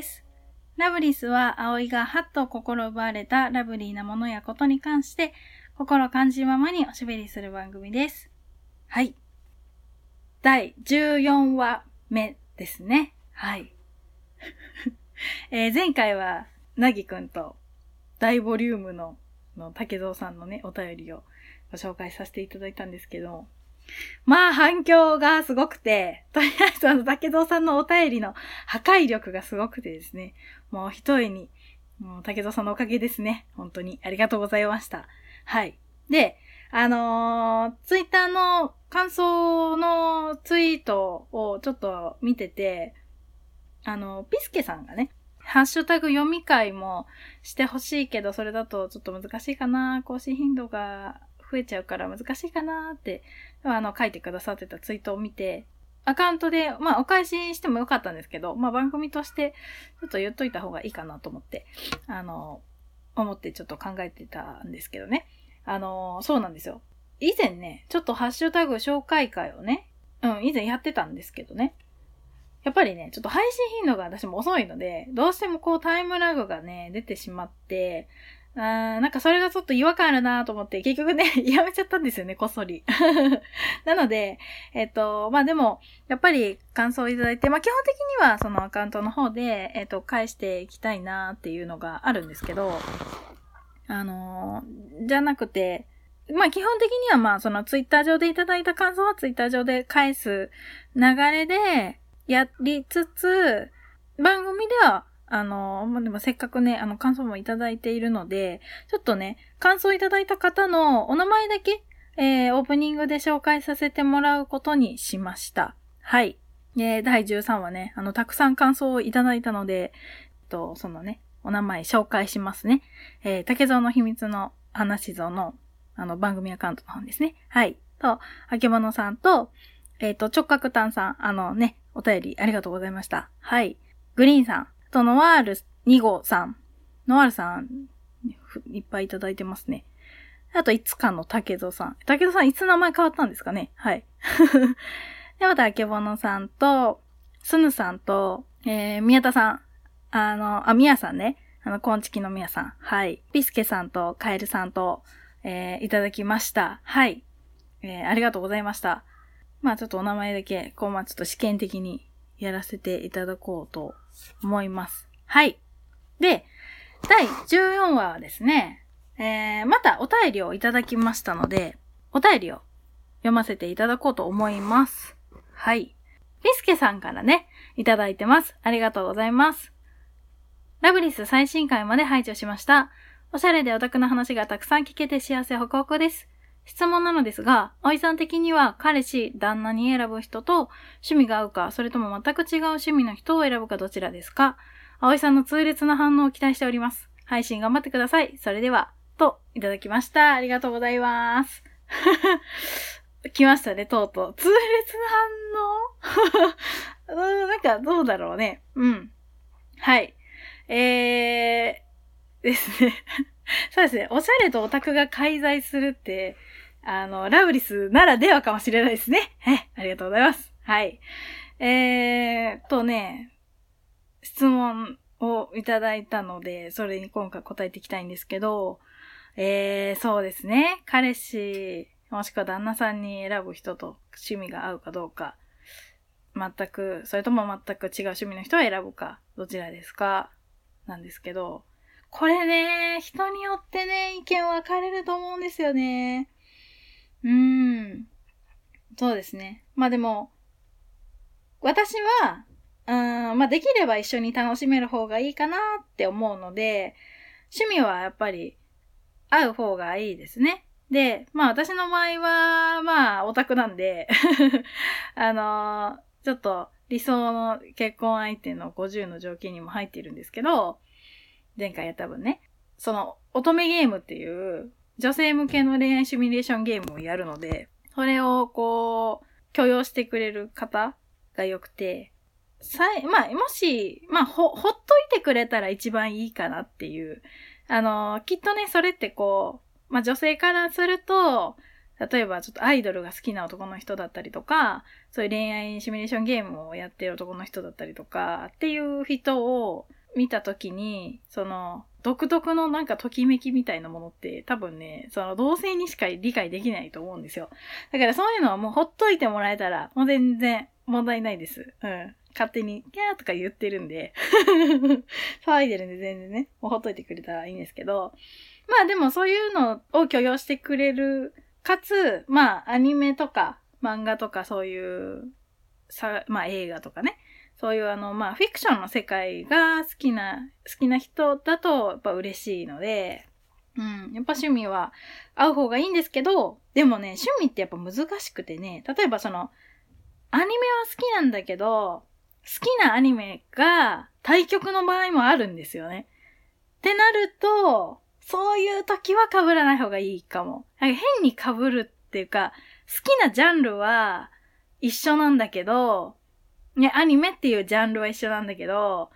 です。ラブリスは葵がハッと心奪われたラブリーなものやことに関して、心感じままにおしゃべりする番組です。はい。第14話目ですね。はい。えー前回は、なぎくんと大ボリュームのの竹蔵さんのね、お便りをご紹介させていただいたんですけど、まあ反響がすごくて、とりあえずあの竹蔵さんのお便りの破壊力がすごくてですね、もう一重に、もう竹蔵さんのおかげですね。本当にありがとうございました。はい。で、あのーツイッターの感想のツイートをちょっと見てて、あの、ピスケさんがね、ハッシュタグ読み会もしてほしいけど、それだとちょっと難しいかな、更新頻度が増えちゃうから難しいかなって、あの、書いてくださってたツイートを見て、アカウントで、まあ、お返ししてもよかったんですけど、まあ、番組として、ちょっと言っといた方がいいかなと思って、あの、思ってちょっと考えてたんですけどね。あの、そうなんですよ。以前ね、ちょっとハッシュタグ紹介会をね、うん、以前やってたんですけどね。やっぱりね、ちょっと配信頻度が私も遅いので、どうしてもこうタイムラグがね、出てしまって、あーなんかそれがちょっと違和感あるなと思って、結局ね、やめちゃったんですよね、こっそり。なので、えっと、まあでも、やっぱり感想をいただいて、まあ基本的にはそのアカウントの方で、えっと、返していきたいなっていうのがあるんですけど、あのーじゃなくて、まあ基本的にはまあそのツイッター上でいただいた感想はツイッター上で返す流れでやりつつ、番組では、あのまでもせっかくね、あの感想もいただいているので、ちょっとね、感想いただいた方のお名前だけ、えー、オープニングで紹介させてもらうことにしました。はい。えー、第13話ね、あの、たくさん感想をいただいたので、えっと、そのね、お名前紹介しますね。えー、竹蔵の秘密の話蔵の、あの、番組アカウントの方ですね。はい。と、あけぼのさんと、えっ、と、直角炭さん、あのね、お便りありがとうございました。はい。グリーンさん、と、ノワール2号さん、ノワールさん、いっぱいいただいてますね。あと、いつかの竹蔵さん。竹蔵さん、いつ名前変わったんですかね？はい。で、また、あけぼのさんと、すぬさんと、えー、宮田さん。あの、あ、宮さんね。あの、こんちきの宮さん。はい。ピスケさんと、カエルさんと、えー、いただきました。はい。えー、ありがとうございました。まあ、ちょっとお名前だけ、こう、まあ、ちょっと試験的にやらせていただこうと思います。はい。で、第14話はですね、えー、またお便りをいただきましたので、お便りを読ませていただこうと思います。はい。ピスケさんからね、いただいてます。ありがとうございます。ラブリス最新回まで拝聴しました。おしゃれでオタクな話がたくさん聞けて幸せホクホクです。質問なのですが、葵さん的には彼氏、旦那に選ぶ人と趣味が合うか、それとも全く違う趣味の人を選ぶかどちらですか？葵さんの痛烈な反応を期待しております。配信頑張ってください。それでは、と、いただきました。ありがとうございます。来ましたね、とうとう。痛烈な反応？うんなんか、どうだろうね。うん。はい。えー、ですね。そうですね。おしゃれとオタクが介在するって、あの、ラブリスならではかもしれないですね。はい。ありがとうございます。はい。えーとね、質問をいただいたので、それに今回答えていきたいんですけど、えー、そうですね。彼氏、もしくは旦那さんに選ぶ人と趣味が合うかどうか、全く、それとも全く違う趣味の人を選ぶか、どちらですか？なんですけど、これね、人によってね、意見分かれると思うんですよね。うん。そうですね。まあでも、私は、うん、まあできれば一緒に楽しめる方がいいかなって思うので、趣味はやっぱり合う方がいいですね。で、まあ私の場合は、まあオタクなんで、あのーちょっと理想の結婚相手の50の条件にも入っているんですけど、前回やった分ね、その乙女ゲームっていう女性向けの恋愛シミュレーションゲームをやるので、それをこう、許容してくれる方が良くて、さい、まあ、もし、まあ、ほ、ほっといてくれたら一番いいかなっていう。あの、きっとね、それってこう、まあ女性からすると、例えばちょっとアイドルが好きな男の人だったりとか、そういう恋愛シミュレーションゲームをやってる男の人だったりとか、っていう人を見たときに、その、独特のなんかときめきみたいなものって多分ね、その同性にしか理解できないと思うんですよ。だからそういうのはもうほっといてもらえたら、もう全然問題ないです。うん。勝手に、キャーとか言ってるんで 騒いでるんで全然ね、もうほっといてくれたらいいんですけど、まあでもそういうのを許容してくれる、かつ、まあアニメとか漫画とかそういうさ、まあ映画とかね、そういうあの、まあ、フィクションの世界が好きな、好きな人だと、やっぱ嬉しいので、うん。やっぱ趣味は合う方がいいんですけど、でもね、趣味ってやっぱ難しくてね、例えばその、アニメは好きなんだけど、好きなアニメが対局の場合もあるんですよね。ってなると、そういう時は被らない方がいいかも。なんか変に被るっていうか、好きなジャンルは一緒なんだけど、ね、アニメっていうジャンルは一緒なんだけど、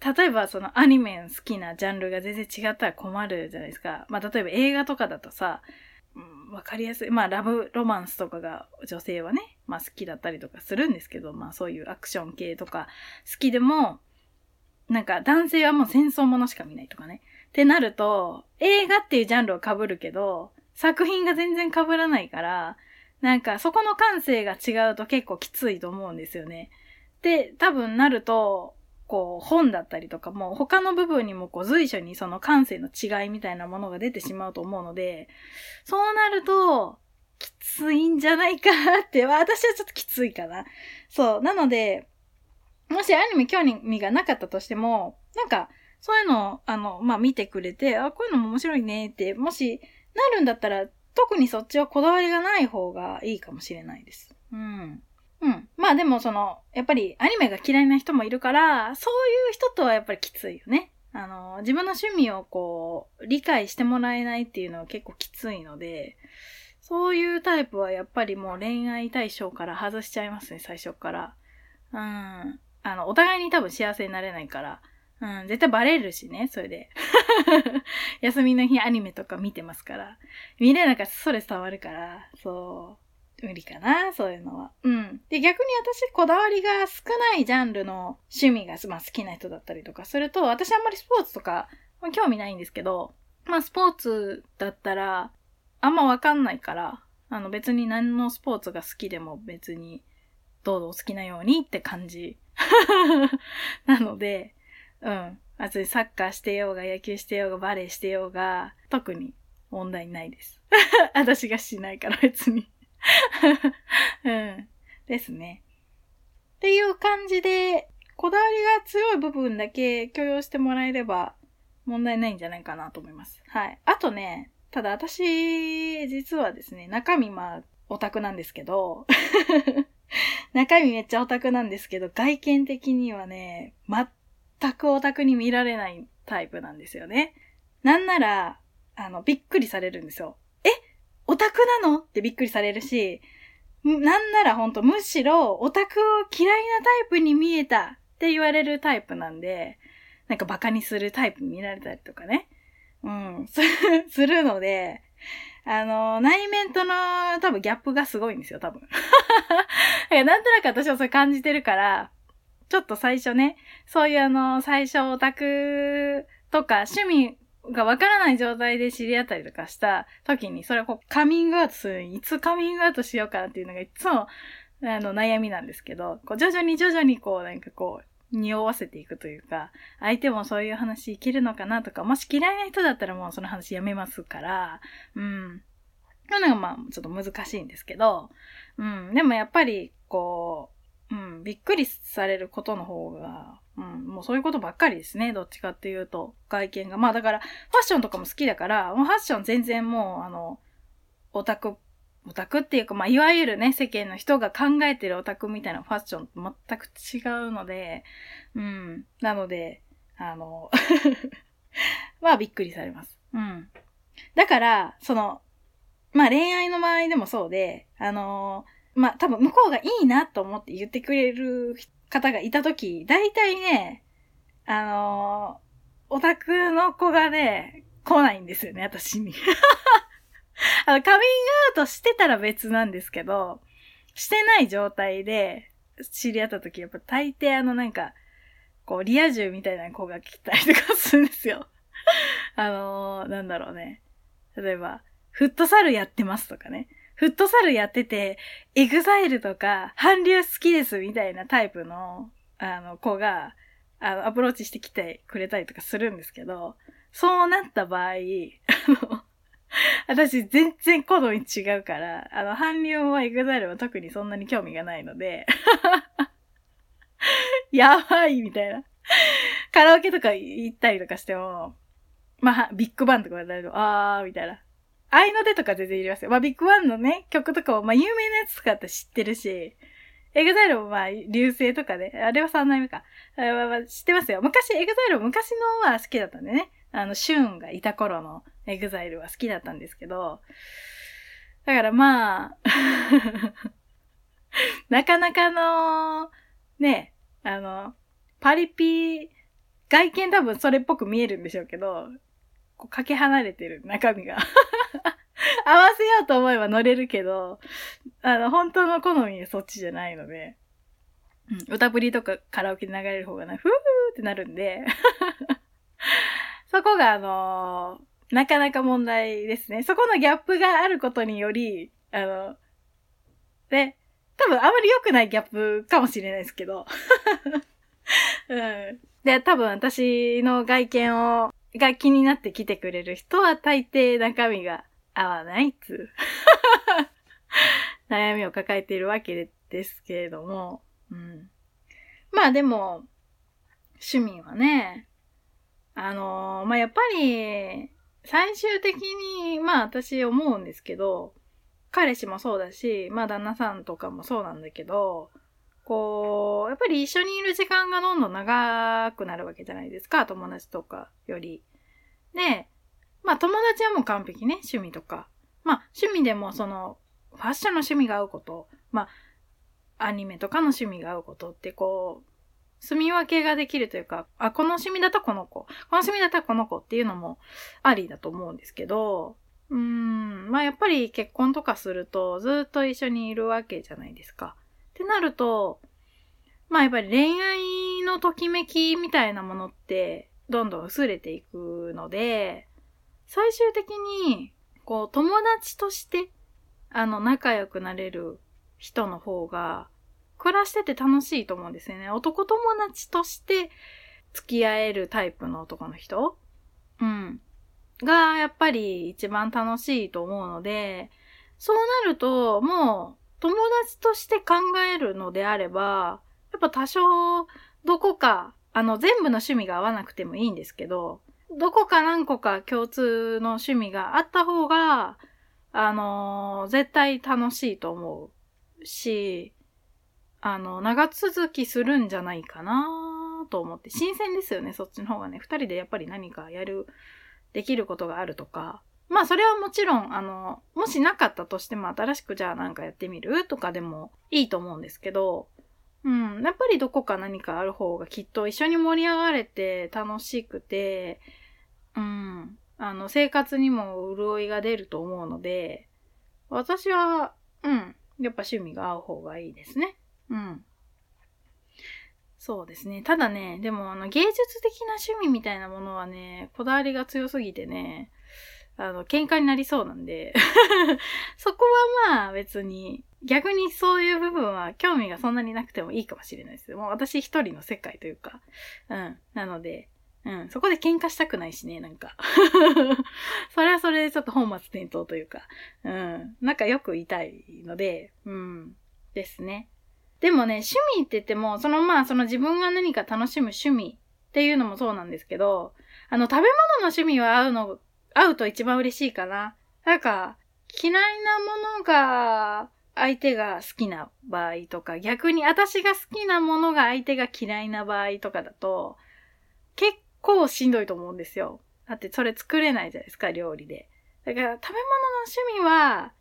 例えばそのアニメの好きなジャンルが全然違ったら困るじゃないですか。まあ例えば映画とかだとさ、わ、うん、かりやすい。まあラブロマンスとかが女性はね、まあ好きだったりとかするんですけど、まあそういうアクション系とか好きでも、なんか男性はもう戦争ものしか見ないとかね。ってなると、映画っていうジャンルを被るけど、作品が全然被らないから、なんかそこの感性が違うと結構きついと思うんですよね。で、多分なると、こう本だったりとかも他の部分にもこう随所にその感性の違いみたいなものが出てしまうと思うので、そうなると、きついんじゃないかなって、私はちょっときついかな。そう。なので、もしアニメ興味がなかったとしても、なんか、そういうのを、あの、まあ、見てくれて、あ、こういうのも面白いねって、もし、なるんだったら、特にそっちはこだわりがない方がいいかもしれないです。うん。うん。まあでもその、やっぱりアニメが嫌いな人もいるから、そういう人とはやっぱりきついよね。あの、自分の趣味をこう、理解してもらえないっていうのは結構きついので、そういうタイプはやっぱりもう恋愛対象から外しちゃいますね、最初から。うん。あの、お互いに多分幸せになれないから。うん、絶対バレるしね、それで。休みの日アニメとか見てますから。見れなかったらそれ伝わるから、そう。無理かな、そういうのは。うん。で、逆に私、こだわりが少ないジャンルの趣味が、まあ、好きな人だったりとかすると、私あんまりスポーツとか、まあ、興味ないんですけど、まあ、スポーツだったら、あんまわかんないから、あの、別に何のスポーツが好きでも別に、どうぞお好きなようにって感じ。なので、うん。別にサッカーしてようが、野球してようが、バレーしてようが、特に問題ないです。私がしないから別に うん。ですね。っていう感じで、こだわりが強い部分だけ許容してもらえれば問題ないんじゃないかなと思います。はい。あとね、ただ私、実はですね、中身まあ、オタクなんですけど 中身めっちゃオタクなんですけど、外見的にはね、全くオタクに見られないタイプなんですよね。なんなら、あの、びっくりされるんですよ。え？オタクなの？ってびっくりされるし、なんならほんとむしろオタクを嫌いなタイプに見えたって言われるタイプなんで、なんかバカにするタイプに見られたりとかね。うん、するので、あの、内面との多分ギャップがすごいんですよ、多分。なんとなく私はそれ感じてるから、ちょっと最初ね、そういうあの、最初オタクとか趣味がわからない状態で知り合ったりとかした時に、それをこうカミングアウトするいつカミングアウトしようかなっていうのがいつも、あの、悩みなんですけど、こう徐々に徐々にこう、なんかこう、匂わせていくというか、相手もそういう話いけるのかなとか、もし嫌いな人だったらもうその話やめますから、うん。なのがまあ、ちょっと難しいんですけど、うん。でもやっぱり、こう、うん、びっくりされることの方が、うん、もうそういうことばっかりですね。どっちかっていうと、外見が。まあだから、ファッションとかも好きだから、もうファッション全然もう、あの、オタク、オタクっていうか、まあいわゆるね、世間の人が考えてるオタクみたいなファッションと全く違うので、うん。なので、あの まあびっくりされます。うん。だから、その、まあ恋愛の場合でもそうで、あのーまあ多分向こうがいいなと思って言ってくれる方がいたとき、大体ね、あのー、オタクの子がね、来ないんですよね、私に。あの、カミングアウトしてたら別なんですけど、してない状態で知り合った時、やっぱ大抵あのなんか、こう、リア充みたいな子が来たりとかするんですよ。あのー、なんだろうね。例えば、フットサルやってますとかね。フットサルやってて、エグザイルとか、韓流好きですみたいなタイプの、あの、子が、あの、アプローチしてきてくれたりとかするんですけど、そうなった場合、あの、私全然好み違うから、あの、韓流もエグザイルも特にそんなに興味がないので やばいみたいな。カラオケとか行ったりとかしても、まあ、ビッグバンとかだと、あー、みたいな。合いの手とか全然いりますよ。まあ、ビッグバンのね、曲とかも、まあ、有名なやつとかって知ってるし、エグザイルもまあ、流星とかで、あれは3代目か。あまあ、まあ、知ってますよ。昔、エグザイル昔のは好きだったんでね。あの、シューンがいた頃のエグザイルは好きだったんですけど、だからまあ なかなかの、ね、あの、パリピ、外見多分それっぽく見えるんでしょうけど、こうかけ離れてる中身が 合わせようと思えば乗れるけど、あの、本当の好みはそっちじゃないので、うん、歌ぶりとかカラオケで流れる方がな、ふーってなるんで そこがあのー、なかなか問題ですね。そこのギャップがあることにより、あの、で、多分あまり良くないギャップかもしれないですけど。うん。で、多分私の外見を、が気になって来てくれる人は大抵中身が合わないっつ 悩みを抱えているわけですけれども、うん。まあでも、趣味はね、あのー、まあやっぱり、最終的に、まあ私思うんですけど、彼氏もそうだし、まあ旦那さんとかもそうなんだけど、こう、やっぱり一緒にいる時間がどんどん長くなるわけじゃないですか、友達とかより。で、まあ友達はもう完璧ね、趣味とか。まあ趣味でもその、ファッションの趣味が合うこと、まあ、アニメとかの趣味が合うことってこう、住み分けができるというか、あ、この趣味だとこの子、この趣味だったらこの子っていうのもありだと思うんですけど、うーん、まあやっぱり結婚とかするとずっと一緒にいるわけじゃないですか。ってなると、まあやっぱり恋愛のときめきみたいなものってどんどん薄れていくので、最終的に、こう友達としてあの仲良くなれる人の方が暮らしてて楽しいと思うんですよね。男友達として付き合えるタイプの男の人？うん。が、やっぱり一番楽しいと思うので、そうなると、もう、友達として考えるのであれば、やっぱ多少、どこか、あの、全部の趣味が合わなくてもいいんですけど、どこか何個か共通の趣味があった方が、あのー、絶対楽しいと思うし、あの、長続きするんじゃないかなと思って、新鮮ですよね、そっちの方がね。二人でやっぱり何かやる、できることがあるとか。まあ、それはもちろん、あの、もしなかったとしても新しくじゃあなんかやってみるとかでもいいと思うんですけど、うん、やっぱりどこか何かある方がきっと一緒に盛り上がれて楽しくて、うん、あの、生活にも潤いが出ると思うので、私は、うん、やっぱ趣味が合う方がいいですね。うん。そうですね。ただね、でもあの芸術的な趣味みたいなものはね、こだわりが強すぎてね、あの、喧嘩になりそうなんで そこはまあ別に、逆にそういう部分は興味がそんなになくてもいいかもしれないです。もう私一人の世界というか、うん。なので、うん。そこで喧嘩したくないしね、なんか それはそれでちょっと本末転倒というか、うん。仲良く言いたいので、うん。ですね。でもね、趣味って言っても、そのまあ、その自分が何か楽しむ趣味っていうのもそうなんですけど、あの、食べ物の趣味は合うの、合うと一番嬉しいかな。なんか、嫌いなものが相手が好きな場合とか、逆に私が好きなものが相手が嫌いな場合とかだと、結構しんどいと思うんですよ。だってそれ作れないじゃないですか、料理で。だから食べ物の趣味は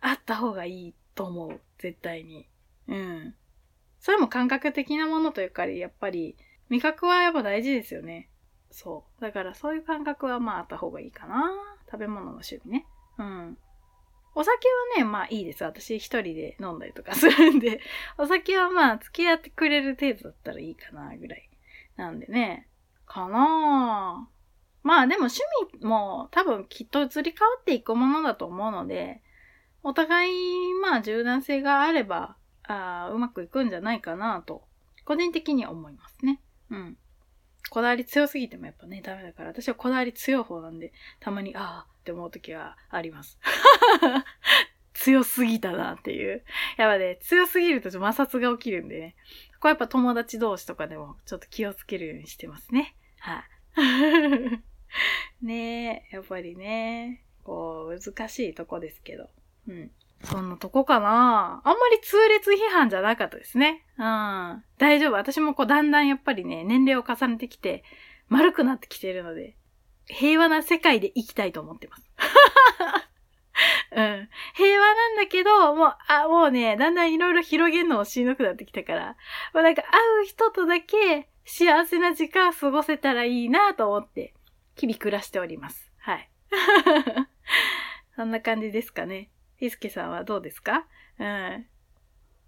あった方がいいと思う。絶対に。うん。それも感覚的なものというか、やっぱり、味覚はやっぱ大事ですよね。そう。だからそういう感覚はまああった方がいいかな。食べ物の趣味ね。うん。お酒はね、まあいいです。私一人で飲んだりとかするんで、お酒はまあ付き合ってくれる程度だったらいいかな、ぐらい。なんでね、かなぁ。まあでも趣味も多分きっと移り変わっていくものだと思うので、お互いまあ柔軟性があれば、あうまくいくんじゃないかなと、個人的には思いますね。うん。こだわり強すぎてもやっぱね、ダメだから、私はこだわり強い方なんで、たまに、ああって思う時はあります。強すぎたなっていう。やっぱね、強すぎると摩擦が起きるんでね。ここはやっぱ友達同士とかでもちょっと気をつけるようにしてますね。はい、ねえ、やっぱりね、こう、難しいとこですけど。うん。そんなとこかなあんまり痛烈批判じゃなかったですね。うん。大丈夫。私もこう、だんだんやっぱりね、年齢を重ねてきて、丸くなってきてるので、平和な世界で生きたいと思ってます。うん。平和なんだけど、もう、あ、もうね、だんだんいろいろ広げるのをしんどくなってきたから、もうなんか会う人とだけ幸せな時間を過ごせたらいいなと思って、日々暮らしております。はい。そんな感じですかね。ひすけさんはどうですか？うん。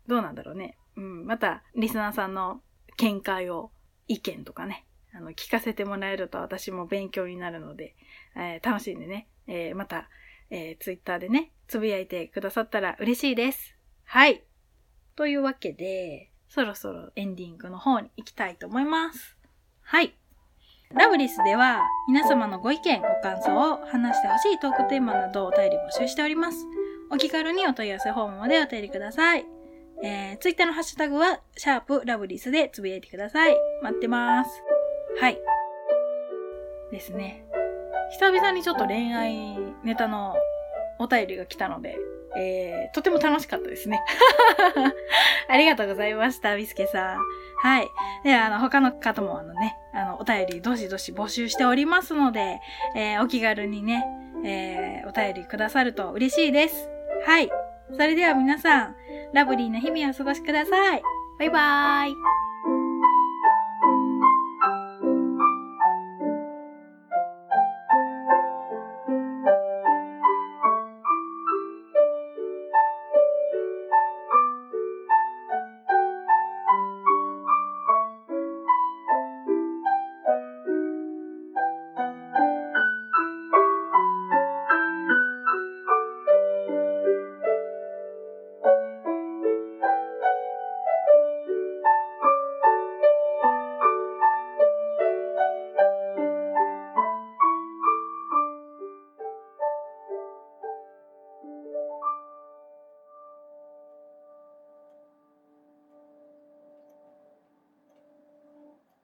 どうなんだろうね。うん。また、リスナーさんの見解を、意見とかね、あの、聞かせてもらえると私も勉強になるので、えー、楽しいんでね、えー、また、えー、ツイッターでね、つぶやいてくださったら嬉しいです。はい。というわけで、そろそろエンディングの方に行きたいと思います。はい。ラブリスでは皆様のご意見、ご感想を話してほしいトークテーマなどお便り募集しております。お気軽にお問い合わせフォームまでお便りください。えー、ツイッターのハッシュタグは、シャープラブリスでつぶやいてください。待ってます。はい。ですね。久々にちょっと恋愛ネタのお便りが来たので、えー、とても楽しかったですね。ありがとうございました、ビスケさん。はい。で、あの、他の方もあのね、あの、お便りどしどし募集しておりますので、えー、お気軽にね、えー、お便りくださると嬉しいです。はい。それでは皆さん、ラブリーな日々をお過ごしください。バイバーイ。